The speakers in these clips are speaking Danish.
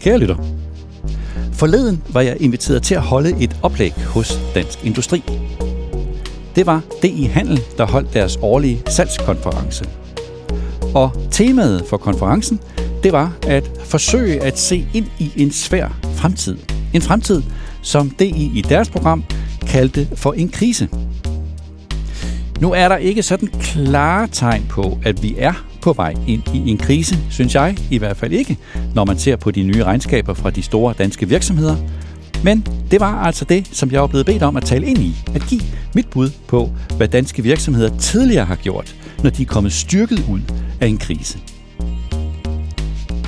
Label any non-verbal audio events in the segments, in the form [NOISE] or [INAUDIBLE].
Kære lytter, forleden var jeg inviteret til at holde et oplæg hos Dansk Industri. Det var DI Handel, der holdt deres årlige salgskonference. Og temaet for konferencen, det var at forsøge at se ind i en svær fremtid. En fremtid, som DI i deres program kaldte for en krise. Nu er der ikke sådan klare tegn på, at vi er på vej ind i en krise, synes jeg i hvert fald ikke, når man ser på de nye regnskaber fra de store danske virksomheder. Men det var altså det, som jeg var blevet bedt om at tale ind i, at give mit bud på, hvad danske virksomheder tidligere har gjort, når de er kommet styrket ud af en krise.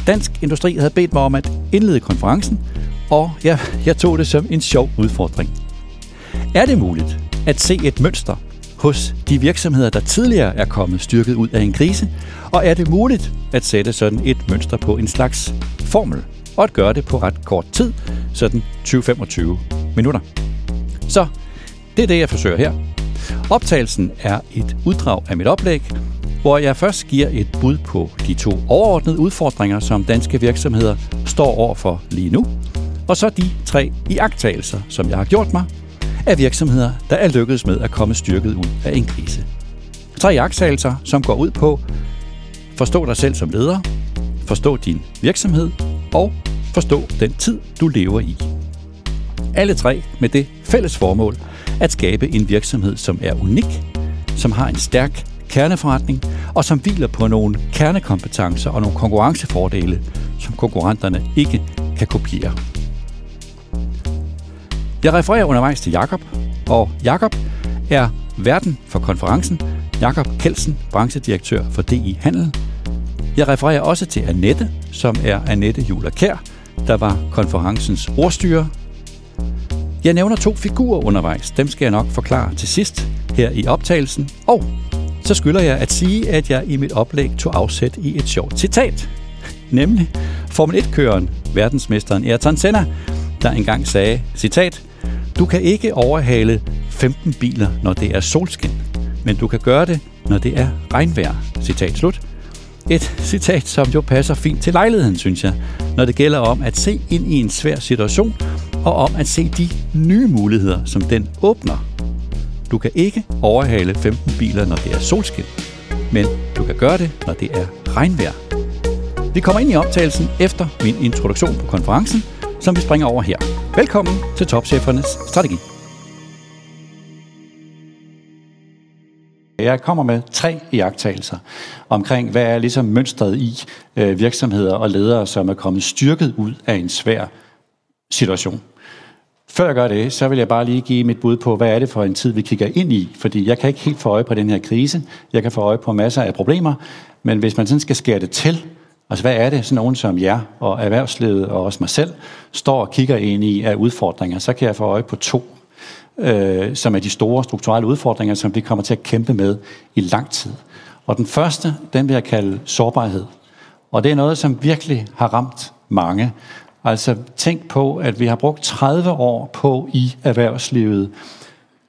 Dansk Industri havde bedt mig om at indlede konferencen, og jeg, jeg tog det som en sjov udfordring. Er det muligt at se et mønster hos de virksomheder, der tidligere er kommet styrket ud af en krise? Og er det muligt at sætte sådan et mønster på en slags formel, og at gøre det på ret kort tid, sådan 20-25 minutter? Så det er det, jeg forsøger her. Optagelsen er et uddrag af mit oplæg, hvor jeg først giver et bud på de to overordnede udfordringer, som danske virksomheder står overfor lige nu, og så de tre iagttagelser, som jeg har gjort mig af virksomheder, der er lykkedes med at komme styrket ud af en krise. Tre iagttagelser, som går ud på forstå dig selv som leder, forstå din virksomhed og forstå den tid, du lever i. Alle tre med det fælles formål at skabe en virksomhed, som er unik, som har en stærk kerneforretning, og som hviler på nogle kernekompetencer og nogle konkurrencefordele, som konkurrenterne ikke kan kopiere. Jeg refererer undervejs til Jakob, og Jakob er verden for konferencen. Jakob Kelsen, branchedirektør for DI Handel. Jeg refererer også til Annette, som er Annette Juler Kær, der var konferencens ordstyrer. Jeg nævner to figurer undervejs. Dem skal jeg nok forklare til sidst her i optagelsen. Og så skylder jeg at sige, at jeg i mit oplæg tog afsæt i et sjovt citat. Nemlig Formel 1-køren, verdensmesteren Ayrton Senna, der engang sagde, citat, du kan ikke overhale 15 biler, når det er solskin, men du kan gøre det, når det er regnvejr. Citat slut. Et citat, som jo passer fint til lejligheden, synes jeg, når det gælder om at se ind i en svær situation, og om at se de nye muligheder, som den åbner. Du kan ikke overhale 15 biler, når det er solskin, men du kan gøre det, når det er regnvejr. Vi kommer ind i optagelsen efter min introduktion på konferencen, som vi springer over her. Velkommen til Topchefernes Strategi. Jeg kommer med tre iagttagelser omkring, hvad er ligesom mønstret i øh, virksomheder og ledere, som er kommet styrket ud af en svær situation. Før jeg gør det, så vil jeg bare lige give mit bud på, hvad er det for en tid, vi kigger ind i. Fordi jeg kan ikke helt få øje på den her krise. Jeg kan få øje på masser af problemer. Men hvis man sådan skal skære det til, altså hvad er det, sådan nogen som jer og erhvervslivet og også mig selv, står og kigger ind i af udfordringer, så kan jeg få øje på to øh, som er de store strukturelle udfordringer, som vi kommer til at kæmpe med i lang tid. Og den første, den vil jeg kalde sårbarhed. Og det er noget, som virkelig har ramt mange. Altså tænk på, at vi har brugt 30 år på i erhvervslivet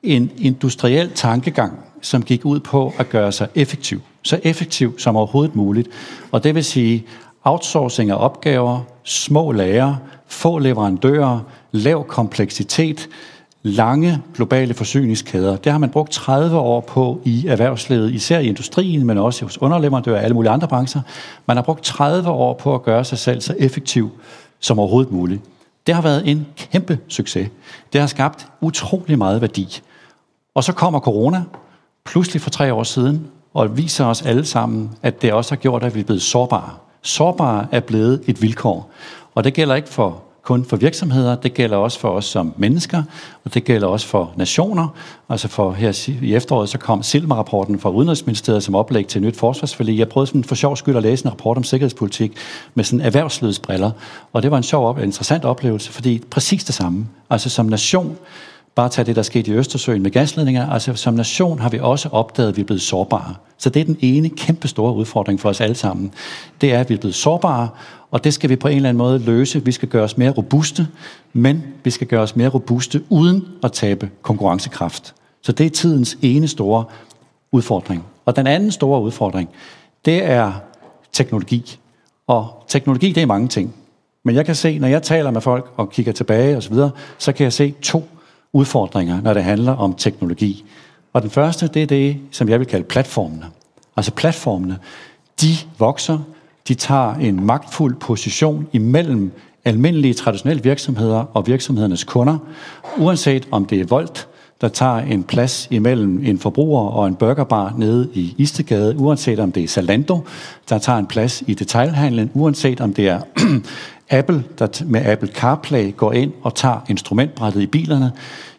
en industriel tankegang, som gik ud på at gøre sig effektiv. Så effektiv som overhovedet muligt. Og det vil sige outsourcing af opgaver, små lager, få leverandører, lav kompleksitet, lange globale forsyningskæder. Det har man brugt 30 år på i erhvervslivet, især i industrien, men også hos underleverandører og alle mulige andre brancher. Man har brugt 30 år på at gøre sig selv så effektiv som overhovedet muligt. Det har været en kæmpe succes. Det har skabt utrolig meget værdi. Og så kommer corona, pludselig for tre år siden, og viser os alle sammen, at det også har gjort, at vi er blevet sårbare. Sårbare er blevet et vilkår. Og det gælder ikke for kun for virksomheder, det gælder også for os som mennesker, og det gælder også for nationer. Altså for her i efteråret, så kom Silma-rapporten fra Udenrigsministeriet som oplæg til nyt forsvarsforlig. Jeg prøvede sådan for sjov skyld at læse en rapport om sikkerhedspolitik med sådan erhvervslivets briller, og det var en sjov og interessant oplevelse, fordi præcis det samme. Altså som nation, bare tag det, der skete i Østersøen med gasledninger. Altså som nation har vi også opdaget, at vi er blevet sårbare. Så det er den ene kæmpe store udfordring for os alle sammen. Det er, at vi er blevet sårbare, og det skal vi på en eller anden måde løse. Vi skal gøre os mere robuste, men vi skal gøre os mere robuste uden at tabe konkurrencekraft. Så det er tidens ene store udfordring. Og den anden store udfordring, det er teknologi. Og teknologi, det er mange ting. Men jeg kan se, når jeg taler med folk og kigger tilbage osv., så, så kan jeg se to udfordringer, når det handler om teknologi. Og den første, det er det, som jeg vil kalde platformene. Altså platformene, de vokser, de tager en magtfuld position imellem almindelige traditionelle virksomheder og virksomhedernes kunder, uanset om det er Volt, der tager en plads imellem en forbruger og en burgerbar nede i Istegade, uanset om det er Zalando, der tager en plads i detailhandlen, uanset om det er [CLEARS THROAT] Apple, der med Apple CarPlay går ind og tager instrumentbrættet i bilerne,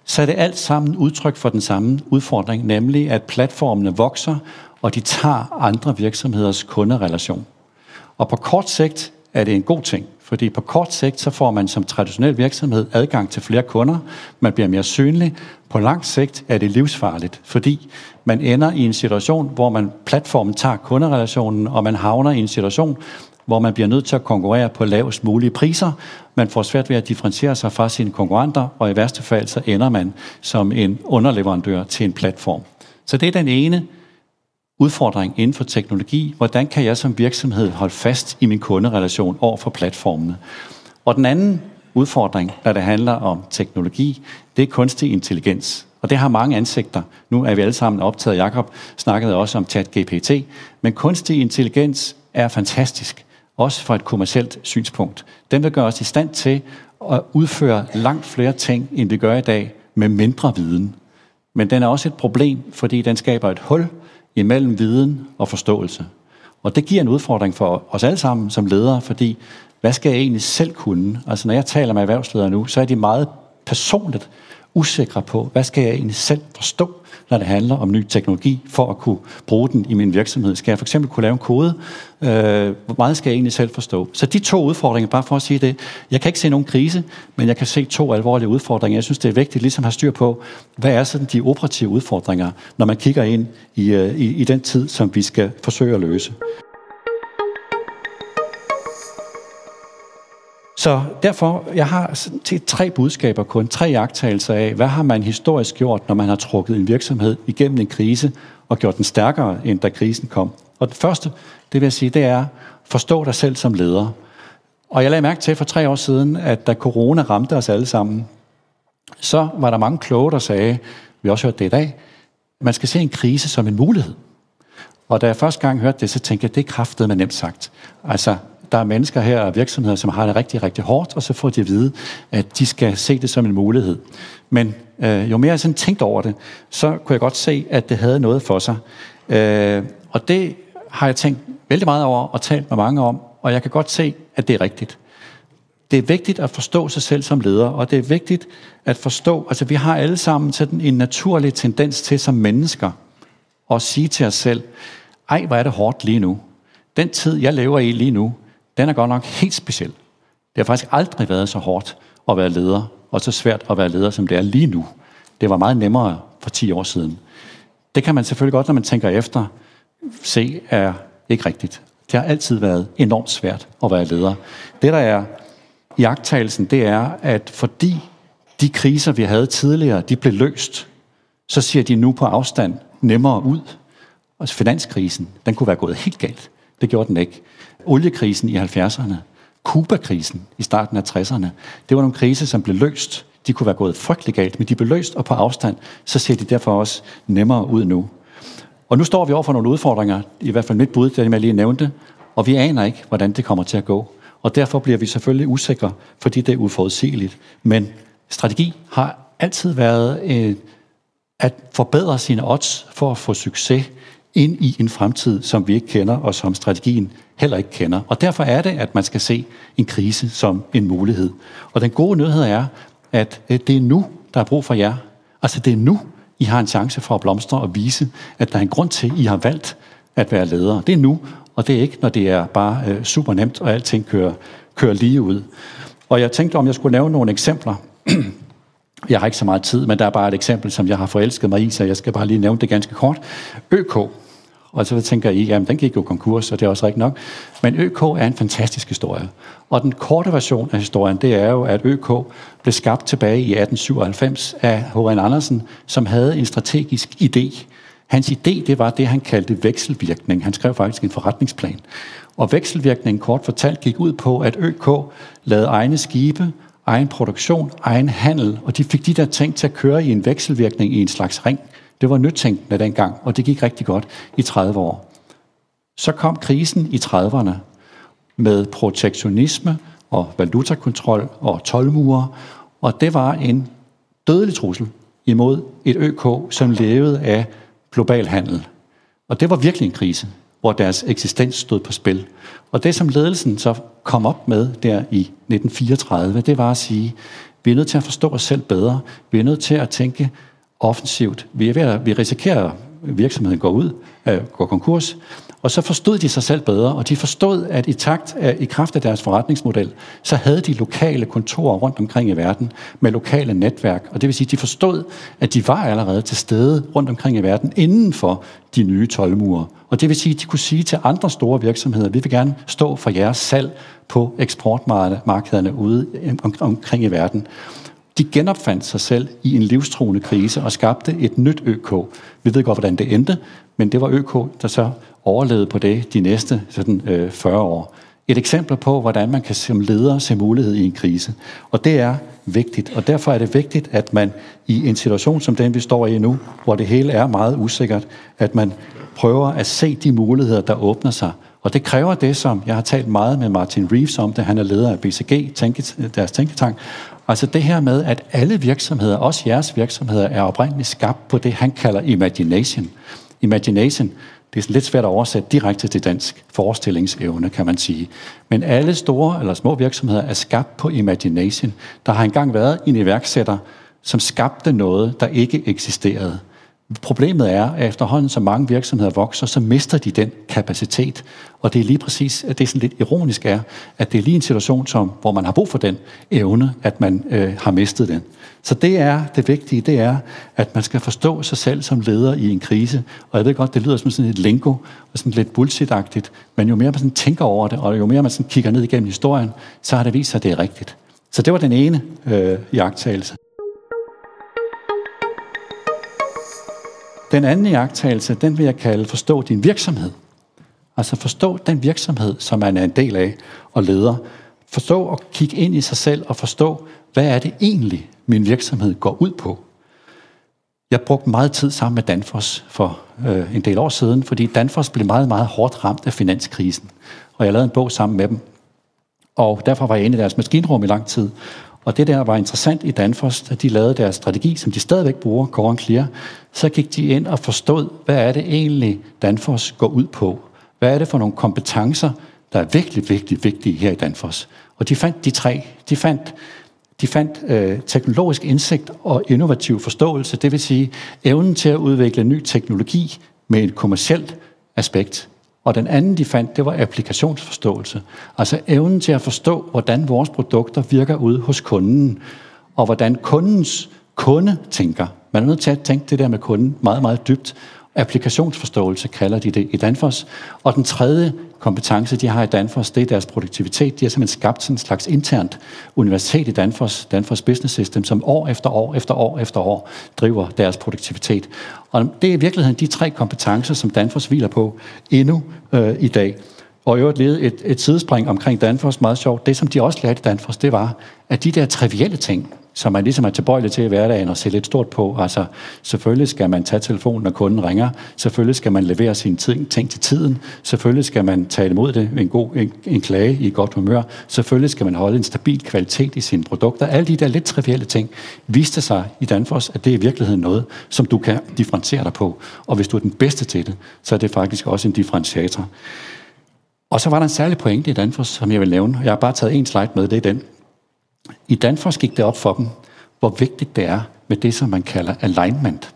så er det alt sammen udtryk for den samme udfordring, nemlig at platformene vokser, og de tager andre virksomheders kunderelation. Og på kort sigt er det en god ting, fordi på kort sigt, så får man som traditionel virksomhed adgang til flere kunder, man bliver mere synlig. På lang sigt er det livsfarligt, fordi man ender i en situation, hvor man platformen tager kunderelationen, og man havner i en situation, hvor man bliver nødt til at konkurrere på lavest mulige priser. Man får svært ved at differentiere sig fra sine konkurrenter, og i værste fald så ender man som en underleverandør til en platform. Så det er den ene udfordring inden for teknologi. Hvordan kan jeg som virksomhed holde fast i min kunderelation over for platformene? Og den anden udfordring, når det handler om teknologi, det er kunstig intelligens. Og det har mange ansigter. Nu er vi alle sammen optaget. Jakob snakkede også om ChatGPT. Men kunstig intelligens er fantastisk, også fra et kommercielt synspunkt. Den vil gøre os i stand til at udføre langt flere ting, end vi gør i dag, med mindre viden. Men den er også et problem, fordi den skaber et hul imellem viden og forståelse. Og det giver en udfordring for os alle sammen som ledere, fordi hvad skal jeg egentlig selv kunne? Altså når jeg taler med erhvervsledere nu, så er de meget personligt usikre på, hvad skal jeg egentlig selv forstå, når det handler om ny teknologi, for at kunne bruge den i min virksomhed. Skal jeg for eksempel kunne lave en kode? Øh, hvor meget skal jeg egentlig selv forstå? Så de to udfordringer, bare for at sige det, jeg kan ikke se nogen krise, men jeg kan se to alvorlige udfordringer. Jeg synes, det er vigtigt ligesom at have styr på, hvad er sådan de operative udfordringer, når man kigger ind i, øh, i, i den tid, som vi skal forsøge at løse. Så derfor, jeg har til tre budskaber, kun tre jagttagelser af, hvad har man historisk gjort, når man har trukket en virksomhed igennem en krise og gjort den stærkere, end da krisen kom. Og det første, det vil jeg sige, det er, forstå dig selv som leder. Og jeg lagde mærke til for tre år siden, at da corona ramte os alle sammen, så var der mange kloge, der sagde, vi har også hørt det i dag, man skal se en krise som en mulighed. Og da jeg første gang hørte det, så tænkte jeg, det er kraftet med nemt sagt. Altså, der er mennesker her og virksomheder, som har det rigtig, rigtig hårdt, og så får de at vide, at de skal se det som en mulighed. Men øh, jo mere jeg sådan tænkte over det, så kunne jeg godt se, at det havde noget for sig. Øh, og det har jeg tænkt vældig meget over og talt med mange om, og jeg kan godt se, at det er rigtigt. Det er vigtigt at forstå sig selv som leder, og det er vigtigt at forstå, altså vi har alle sammen sådan en naturlig tendens til som mennesker at sige til os selv, ej, hvor er det hårdt lige nu. Den tid, jeg lever i lige nu, den er godt nok helt speciel. Det har faktisk aldrig været så hårdt at være leder, og så svært at være leder, som det er lige nu. Det var meget nemmere for 10 år siden. Det kan man selvfølgelig godt, når man tænker efter, se er ikke rigtigt. Det har altid været enormt svært at være leder. Det, der er i agtagelsen, det er, at fordi de kriser, vi havde tidligere, de blev løst, så ser de nu på afstand nemmere ud. Og finanskrisen, den kunne være gået helt galt. Det gjorde den ikke. Oliekrisen i 70'erne, Kuba-krisen i starten af 60'erne, det var nogle kriser, som blev løst. De kunne være gået frygtelig galt, men de blev løst, og på afstand, så ser de derfor også nemmere ud nu. Og nu står vi over for nogle udfordringer, i hvert fald mit bud, det jeg lige nævnte, og vi aner ikke, hvordan det kommer til at gå. Og derfor bliver vi selvfølgelig usikre, fordi det er uforudsigeligt. Men strategi har altid været øh, at forbedre sine odds for at få succes ind i en fremtid, som vi ikke kender, og som strategien heller ikke kender. Og derfor er det, at man skal se en krise som en mulighed. Og den gode nyhed er, at øh, det er nu, der er brug for jer. Altså det er nu, I har en chance for at blomstre og vise, at der er en grund til, at I har valgt at være ledere. Det er nu, og det er ikke, når det er bare øh, super nemt, og alting kører, kører lige ud. Og jeg tænkte, om jeg skulle nævne nogle eksempler. [CLEARS THROAT] Jeg har ikke så meget tid, men der er bare et eksempel, som jeg har forelsket mig i, så jeg skal bare lige nævne det ganske kort. ØK, og så tænker I, jamen den gik jo konkurs, og det er også rigtigt nok. Men ØK er en fantastisk historie. Og den korte version af historien, det er jo, at ØK blev skabt tilbage i 1897 af H.N. Andersen, som havde en strategisk idé. Hans idé, det var det, han kaldte vekselvirkning. Han skrev faktisk en forretningsplan. Og vekselvirkningen, kort fortalt, gik ud på, at ØK lavede egne skibe, egen produktion, egen handel, og de fik de der ting til at køre i en vekselvirkning i en slags ring. Det var nytænkende dengang, og det gik rigtig godt i 30 år. Så kom krisen i 30'erne med protektionisme og valutakontrol og tolvmure, og det var en dødelig trussel imod et ØK, som levede af global handel. Og det var virkelig en krise, hvor deres eksistens stod på spil. Og det, som ledelsen så kom op med der i 1934, det var at sige, vi er nødt til at forstå os selv bedre. Vi er nødt til at tænke offensivt. Vi, er ved at, vi risikerer, at virksomheden går ud, øh, går konkurs, og så forstod de sig selv bedre, og de forstod, at i takt af, i kraft af deres forretningsmodel, så havde de lokale kontorer rundt omkring i verden med lokale netværk. Og det vil sige, at de forstod, at de var allerede til stede rundt omkring i verden inden for de nye tolvmure. Og det vil sige, at de kunne sige til andre store virksomheder, vi vil gerne stå for jeres salg på eksportmarkederne ude omkring i verden. De genopfandt sig selv i en livstruende krise og skabte et nyt ØK. Vi ved godt, hvordan det endte, men det var ØK, der så overlevede på det de næste sådan, øh, 40 år. Et eksempel på, hvordan man kan som leder se mulighed i en krise. Og det er vigtigt, og derfor er det vigtigt, at man i en situation som den, vi står i nu, hvor det hele er meget usikkert, at man prøver at se de muligheder, der åbner sig. Og det kræver det, som jeg har talt meget med Martin Reeves om, da han er leder af BCG, deres tænketank, Altså det her med, at alle virksomheder, også jeres virksomheder, er oprindeligt skabt på det, han kalder imagination. Imagination, det er lidt svært at oversætte direkte til dansk forestillingsevne, kan man sige. Men alle store eller små virksomheder er skabt på imagination. Der har engang været en iværksætter, som skabte noget, der ikke eksisterede. Problemet er, at efterhånden så mange virksomheder vokser, så mister de den kapacitet. Og det er lige præcis, at det er sådan lidt ironisk er, at det er lige en situation, som, hvor man har brug for den evne, at man øh, har mistet den. Så det er det vigtige, det er, at man skal forstå sig selv som leder i en krise. Og jeg ved godt, det lyder som sådan et lingo, og sådan lidt bullshit men jo mere man sådan tænker over det, og jo mere man sådan kigger ned igennem historien, så har det vist sig, at det er rigtigt. Så det var den ene øh, jagttagelse. Den anden jagttagelse, den vil jeg kalde forstå din virksomhed. Altså forstå den virksomhed, som man er en del af og leder. Forstå og kigge ind i sig selv og forstå, hvad er det egentlig, min virksomhed går ud på. Jeg brugte meget tid sammen med Danfoss for øh, en del år siden, fordi Danfoss blev meget, meget hårdt ramt af finanskrisen. Og jeg lavede en bog sammen med dem. Og derfor var jeg inde i deres maskinrum i lang tid. Og det der var interessant i Danfoss, at de lavede deres strategi, som de stadigvæk bruger, Core Clear, så gik de ind og forstod, hvad er det egentlig, Danfoss går ud på? Hvad er det for nogle kompetencer, der er virkelig, virkelig vigtige her i Danfoss? Og de fandt de tre. De fandt, de fandt øh, teknologisk indsigt og innovativ forståelse, det vil sige evnen til at udvikle ny teknologi med et kommersielt aspekt. Og den anden, de fandt, det var applikationsforståelse. Altså evnen til at forstå, hvordan vores produkter virker ude hos kunden, og hvordan kundens kunde tænker. Man er nødt til at tænke det der med kunden meget, meget dybt. Applikationsforståelse kalder de det i Danfoss. Og den tredje kompetence, de har i Danfoss, det er deres produktivitet. De har simpelthen skabt sådan en slags internt universitet i Danfoss, Danfoss Business System, som år efter år efter år efter år driver deres produktivitet. Og det er i virkeligheden de tre kompetencer, som Danfoss hviler på endnu øh, i dag. Og i øvrigt lede et, et sidespring omkring Danfoss, meget sjovt. Det, som de også lærte i Danfoss, det var, at de der trivielle ting, som man ligesom er tilbøjelig til i hverdagen og se lidt stort på. Altså, selvfølgelig skal man tage telefonen, når kunden ringer. Selvfølgelig skal man levere sine ting, ting til tiden. Selvfølgelig skal man tage imod det med en god en, en klage i godt humør. Selvfølgelig skal man holde en stabil kvalitet i sine produkter. Alle de der lidt trivielle ting viste sig i Danfoss, at det er i virkeligheden noget, som du kan differentiere dig på. Og hvis du er den bedste til det, så er det faktisk også en differentiator. Og så var der en særlig pointe i Danfoss, som jeg vil nævne. Jeg har bare taget en slide med, det er den. I Danfoss gik det op for dem, hvor vigtigt det er med det, som man kalder alignment.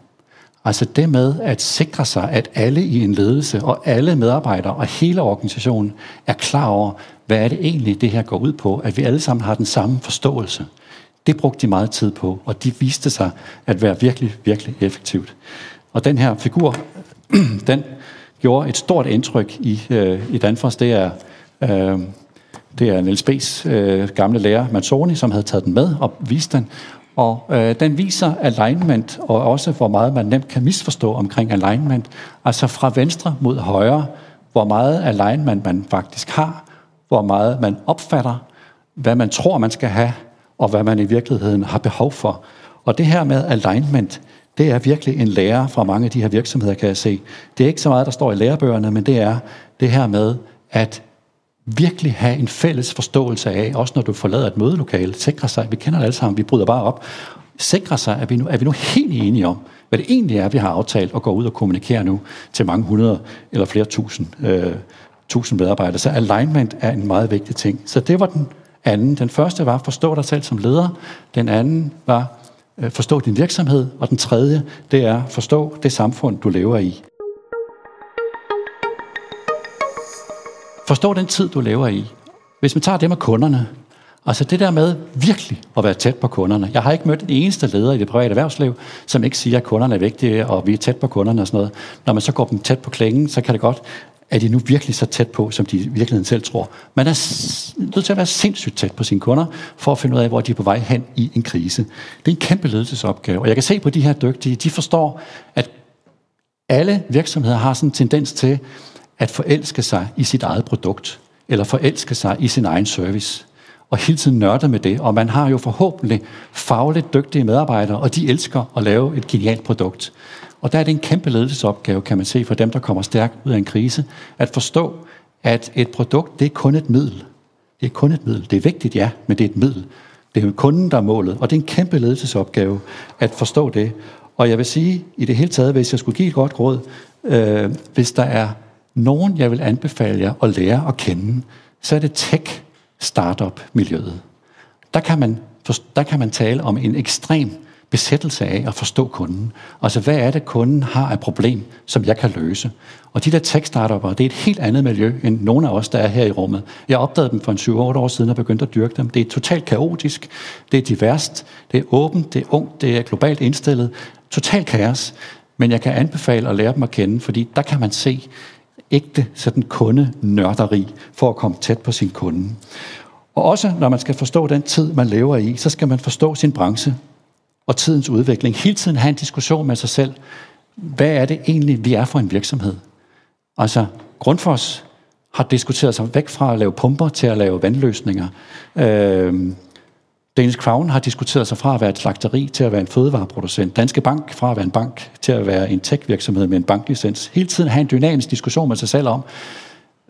Altså det med at sikre sig, at alle i en ledelse og alle medarbejdere og hele organisationen er klar over, hvad er det egentlig, det her går ud på, at vi alle sammen har den samme forståelse. Det brugte de meget tid på, og de viste sig at være virkelig, virkelig effektivt. Og den her figur, [CLEARS THROAT] den gjorde et stort indtryk i, øh, i Danfoss. Det er øh, det er Niels B's øh, gamle lærer, Mansoni, som havde taget den med og vist den. Og øh, den viser alignment, og også hvor meget man nemt kan misforstå omkring alignment. Altså fra venstre mod højre, hvor meget alignment man faktisk har, hvor meget man opfatter, hvad man tror, man skal have, og hvad man i virkeligheden har behov for. Og det her med alignment, det er virkelig en lærer fra mange af de her virksomheder, kan jeg se. Det er ikke så meget, der står i lærebøgerne, men det er det her med at virkelig have en fælles forståelse af, også når du forlader et mødelokale, sikre sig, vi kender det alle sammen, vi bryder bare op, sikre sig, at vi nu er vi nu helt enige om, hvad det egentlig er, vi har aftalt og går ud og kommunikerer nu til mange hundrede eller flere tusind, øh, tusind medarbejdere. Så alignment er en meget vigtig ting. Så det var den anden. Den første var forstå dig selv som leder. Den anden var øh, forstå din virksomhed. Og den tredje, det er forstå det samfund, du lever i. Forstå den tid, du lever i. Hvis man tager det med kunderne, altså det der med virkelig at være tæt på kunderne. Jeg har ikke mødt en eneste leder i det private erhvervsliv, som ikke siger, at kunderne er vigtige, og vi er tæt på kunderne og sådan noget. Når man så går dem tæt på klingen, så kan det godt, at de nu virkelig så tæt på, som de i virkeligheden selv tror. Man er nødt til at være sindssygt tæt på sine kunder, for at finde ud af, hvor de er på vej hen i en krise. Det er en kæmpe ledelsesopgave, og jeg kan se på de her dygtige, de forstår, at alle virksomheder har sådan en tendens til, at forelske sig i sit eget produkt, eller forelske sig i sin egen service, og hele tiden nørde med det. Og man har jo forhåbentlig fagligt dygtige medarbejdere, og de elsker at lave et genialt produkt. Og der er det en kæmpe ledelsesopgave, kan man se, for dem, der kommer stærkt ud af en krise, at forstå, at et produkt, det er kun et middel. Det er kun et middel. Det er vigtigt, ja, men det er et middel. Det er jo kunden, der er målet, og det er en kæmpe ledelsesopgave at forstå det. Og jeg vil sige, i det hele taget, hvis jeg skulle give et godt råd, øh, hvis der er nogen, jeg vil anbefale jer at lære at kende, så er det tech-startup-miljøet. Der kan, man, der kan man tale om en ekstrem besættelse af at forstå kunden. Altså, hvad er det, kunden har af problem, som jeg kan løse? Og de der tech-startupper, det er et helt andet miljø, end nogle af os, der er her i rummet. Jeg opdagede dem for en 7-8 år siden og begyndte at dyrke dem. Det er totalt kaotisk, det er diverst, det er åbent, det er ungt, det er globalt indstillet. Totalt kaos. Men jeg kan anbefale at lære dem at kende, fordi der kan man se, ægte sådan kundenørderi for at komme tæt på sin kunde. Og også når man skal forstå den tid, man lever i, så skal man forstå sin branche og tidens udvikling. Hele tiden have en diskussion med sig selv. Hvad er det egentlig, vi er for en virksomhed? Altså, Grundfos har diskuteret sig væk fra at lave pumper til at lave vandløsninger. Øh, Danish Crown har diskuteret sig fra at være et slagteri til at være en fødevareproducent. Danske Bank fra at være en bank til at være en tech-virksomhed med en banklicens. Hele tiden have en dynamisk diskussion med sig selv om,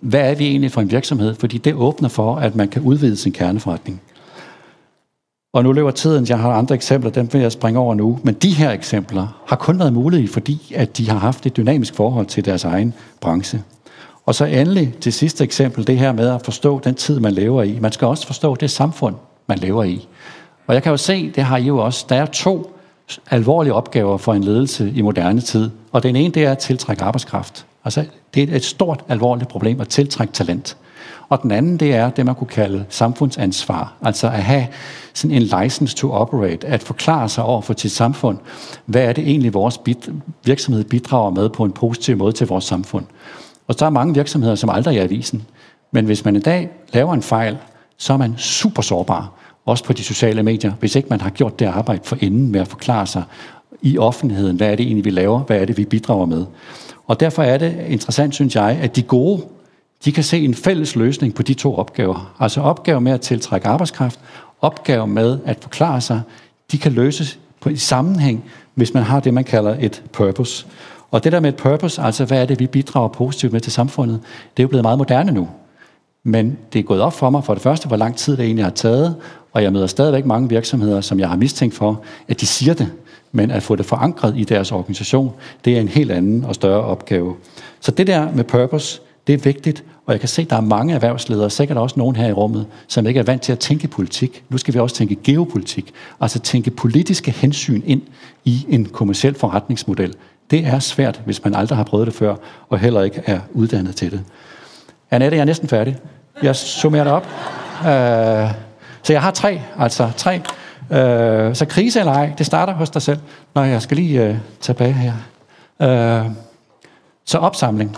hvad er vi egentlig for en virksomhed? Fordi det åbner for, at man kan udvide sin kerneforretning. Og nu løber tiden, jeg har andre eksempler, dem vil jeg springe over nu. Men de her eksempler har kun været mulige, fordi at de har haft et dynamisk forhold til deres egen branche. Og så endelig til sidste eksempel, det her med at forstå den tid, man lever i. Man skal også forstå det samfund, man lever i. Og jeg kan jo se, det har I jo også, der er to alvorlige opgaver for en ledelse i moderne tid. Og den ene, det er at tiltrække arbejdskraft. Altså, det er et stort, alvorligt problem at tiltrække talent. Og den anden, det er det, man kunne kalde samfundsansvar. Altså at have sådan en license to operate, at forklare sig over for sit samfund, hvad er det egentlig, vores bid- virksomhed bidrager med på en positiv måde til vores samfund. Og der er mange virksomheder, som aldrig er i avisen. Men hvis man i dag laver en fejl, så er man super sårbar også på de sociale medier, hvis ikke man har gjort det arbejde for enden med at forklare sig i offentligheden, hvad er det egentlig, vi laver, hvad er det, vi bidrager med. Og derfor er det interessant, synes jeg, at de gode, de kan se en fælles løsning på de to opgaver. Altså opgaver med at tiltrække arbejdskraft, opgaver med at forklare sig, de kan løses på i sammenhæng, hvis man har det, man kalder et purpose. Og det der med et purpose, altså hvad er det, vi bidrager positivt med til samfundet, det er jo blevet meget moderne nu. Men det er gået op for mig for det første, hvor lang tid det egentlig har taget, og jeg møder stadigvæk mange virksomheder, som jeg har mistænkt for, at de siger det, men at få det forankret i deres organisation, det er en helt anden og større opgave. Så det der med purpose, det er vigtigt, og jeg kan se, at der er mange erhvervsledere, sikkert også nogen her i rummet, som ikke er vant til at tænke politik. Nu skal vi også tænke geopolitik, altså tænke politiske hensyn ind i en kommersiel forretningsmodel. Det er svært, hvis man aldrig har prøvet det før, og heller ikke er uddannet til det. Annette, jeg er næsten færdig. Jeg summerer det op. Øh, så jeg har tre, altså tre. Øh, så krise eller ej, det starter hos dig selv. Når jeg skal lige øh, tage bag her. Øh, så opsamling.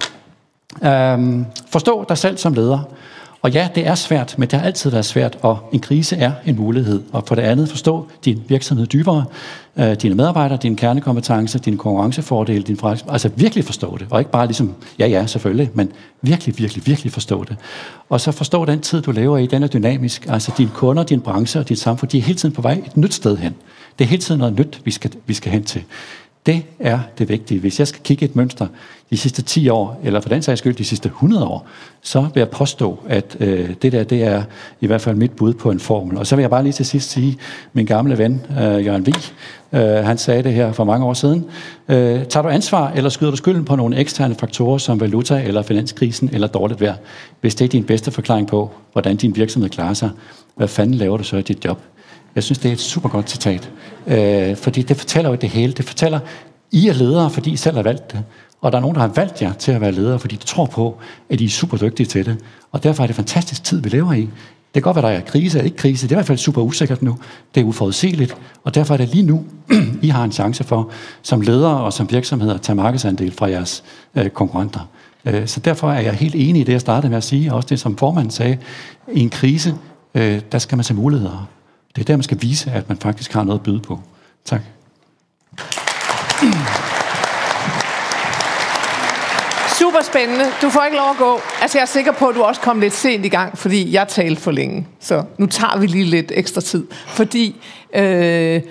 Øh, forstå dig selv som leder. Og ja, det er svært, men det har altid været svært, og en krise er en mulighed. Og for det andet, forstå din virksomhed dybere, øh, dine medarbejdere, dine kernekompetencer, dine konkurrencefordele, din forretning. Altså virkelig forstå det, og ikke bare ligesom, ja ja, selvfølgelig, men virkelig, virkelig, virkelig forstå det. Og så forstå den tid, du lever i, den er dynamisk. Altså dine kunder, din branche og dit samfund, de er hele tiden på vej et nyt sted hen. Det er hele tiden noget nyt, vi skal, vi skal hen til. Det er det vigtige. Hvis jeg skal kigge et mønster de sidste 10 år, eller for den sags skyld de sidste 100 år, så vil jeg påstå, at øh, det der, det er i hvert fald mit bud på en formel. Og så vil jeg bare lige til sidst sige, min gamle ven, øh, Jørgen Vig, øh, han sagde det her for mange år siden. Øh, tager du ansvar, eller skyder du skylden på nogle eksterne faktorer som valuta, eller finanskrisen, eller dårligt vejr? Hvis det er din bedste forklaring på, hvordan din virksomhed klarer sig, hvad fanden laver du så i dit job? Jeg synes, det er et super godt citat. Øh, fordi det fortæller jo det hele. Det fortæller, I er ledere, fordi I selv har valgt det. Og der er nogen, der har valgt jer til at være ledere, fordi de tror på, at I er super dygtige til det. Og derfor er det fantastisk tid, vi lever i. Det kan godt være, der er krise eller ikke krise. Det er i hvert fald super usikkert nu. Det er uforudsigeligt. Og derfor er det lige nu, [CLEARS THROAT] I har en chance for, som ledere og som virksomheder, at tage markedsandel fra jeres øh, konkurrenter. Øh, så derfor er jeg helt enig i det, jeg startede med at sige, og også det, som formanden sagde. I en krise, øh, der skal man se muligheder. Det er der, man skal vise, at man faktisk har noget at byde på. Tak. Super spændende. Du får ikke lov at gå. Altså, jeg er sikker på, at du også kom lidt sent i gang, fordi jeg talte for længe. Så nu tager vi lige lidt ekstra tid. Fordi øh,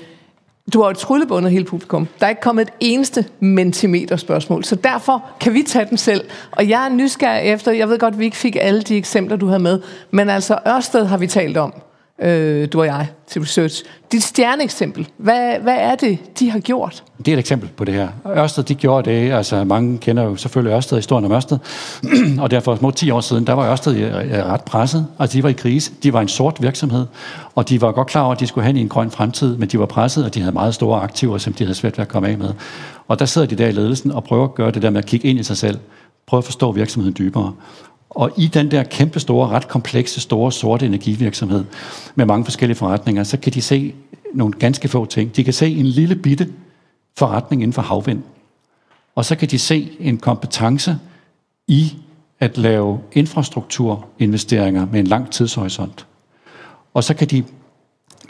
du har jo tryllebundet hele publikum. Der er ikke kommet et eneste mentimeter spørgsmål, så derfor kan vi tage dem selv. Og jeg er nysgerrig efter, jeg ved godt, at vi ikke fik alle de eksempler, du havde med, men altså Ørsted har vi talt om øh, du og jeg, til research. Dit stjerneeksempel, hvad, hvad er det, de har gjort? Det er et eksempel på det her. Ørsted, de gjorde det, altså mange kender jo selvfølgelig Ørsted, historien om Ørsted, [CLEARS THROAT] og derfor små 10 år siden, der var Ørsted ret presset, altså de var i krise, de var en sort virksomhed, og de var godt klar over, at de skulle hen i en grøn fremtid, men de var presset, og de havde meget store aktiver, som de havde svært ved at komme af med. Og der sidder de der i ledelsen og prøver at gøre det der med at kigge ind i sig selv, prøve at forstå virksomheden dybere. Og i den der kæmpe store, ret komplekse, store, sorte energivirksomhed med mange forskellige forretninger, så kan de se nogle ganske få ting. De kan se en lille bitte forretning inden for havvind. Og så kan de se en kompetence i at lave infrastrukturinvesteringer med en lang tidshorisont. Og så kan de,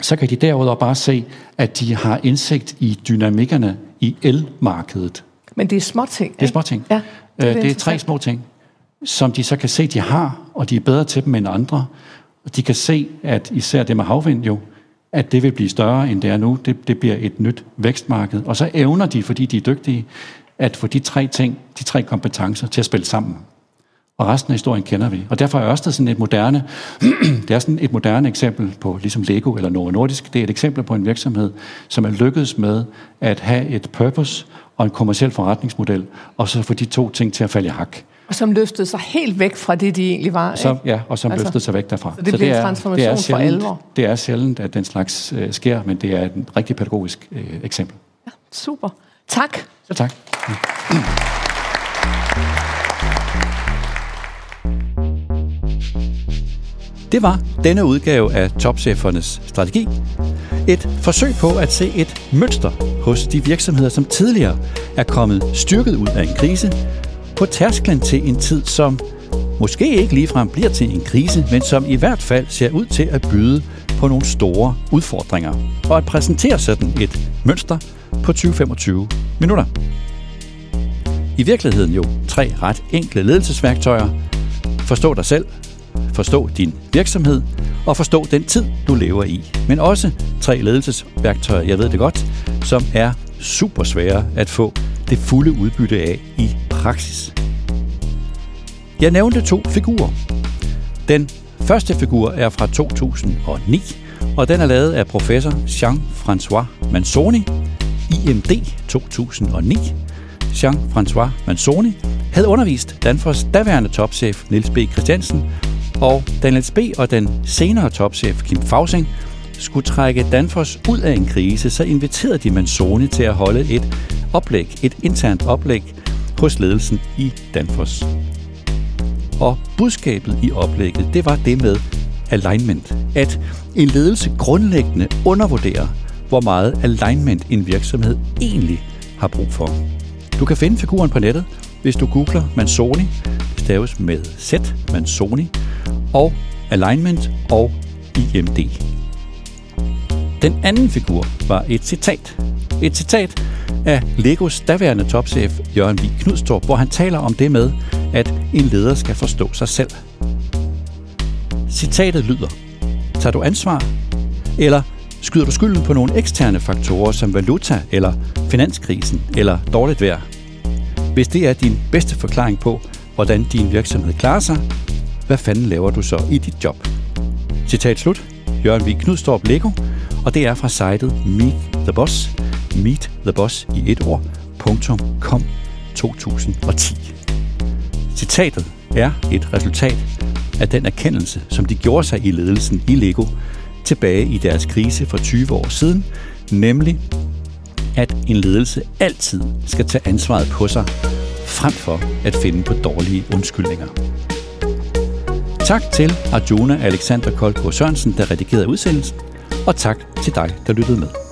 så kan de derudover bare se, at de har indsigt i dynamikkerne i elmarkedet. Men det er små ting. Det er små ting. Ja, det, øh, det er tre små ting som de så kan se, de har, og de er bedre til dem end andre. Og de kan se, at især det med havvind jo, at det vil blive større, end det er nu. Det, det bliver et nyt vækstmarked. Og så evner de, fordi de er dygtige, at få de tre ting, de tre kompetencer til at spille sammen. Og resten af historien kender vi. Og derfor er Ørsted sådan et moderne, [CLEARS THROAT] det er sådan et moderne eksempel på, ligesom Lego eller Novo Nordisk, det er et eksempel på en virksomhed, som er lykkedes med at have et purpose og en kommersiel forretningsmodel, og så få de to ting til at falde i hak. Og som løftede sig helt væk fra det, de egentlig var. Som, ja, og som altså, løftede sig væk derfra. Så det så det er, en transformation det er sjældent, for alvor. Det er sjældent, at den slags øh, sker, men det er et rigtig pædagogisk øh, eksempel. Ja, super. Tak. Så tak. Det var denne udgave af Topchefernes Strategi. Et forsøg på at se et mønster hos de virksomheder, som tidligere er kommet styrket ud af en krise, på tærsklen til en tid, som måske ikke ligefrem bliver til en krise, men som i hvert fald ser ud til at byde på nogle store udfordringer. Og at præsentere sådan et mønster på 20-25 minutter. I virkeligheden jo tre ret enkle ledelsesværktøjer. Forstå dig selv, forstå din virksomhed og forstå den tid, du lever i. Men også tre ledelsesværktøjer, jeg ved det godt, som er super svære at få det fulde udbytte af i praksis. Jeg nævnte to figurer. Den første figur er fra 2009, og den er lavet af professor Jean-François Manzoni, IMD 2009. Jean-François Manzoni havde undervist Danfoss daværende topchef Niels B. Christiansen, og Daniel B. og den senere topchef Kim Fausing skulle trække Danfoss ud af en krise, så inviterede de Manzoni til at holde et oplæg, et internt oplæg hos ledelsen i Danfoss. Og budskabet i oplægget, det var det med alignment. At en ledelse grundlæggende undervurderer, hvor meget alignment en virksomhed egentlig har brug for. Du kan finde figuren på nettet, hvis du googler Manzoni, staves med Z, Manzoni, og Alignment og IMD. Den anden figur var et citat. Et citat af Legos daværende topchef Jørgen Vig Knudstorp, hvor han taler om det med, at en leder skal forstå sig selv. Citatet lyder, tager du ansvar, eller skyder du skylden på nogle eksterne faktorer som valuta eller finanskrisen eller dårligt vejr? Hvis det er din bedste forklaring på, hvordan din virksomhed klarer sig, hvad fanden laver du så i dit job? Citat slut. Jørgen Vig Knudstorp Lego, og det er fra sitet Meet the Boss, Meet the Boss i et ord, .com 2010. Citatet er et resultat af den erkendelse, som de gjorde sig i ledelsen i Lego tilbage i deres krise for 20 år siden, nemlig at en ledelse altid skal tage ansvaret på sig, frem for at finde på dårlige undskyldninger. Tak til Arjuna Alexander Koldgaard Sørensen, der redigerede udsendelsen, og tak til dig, der lyttede med.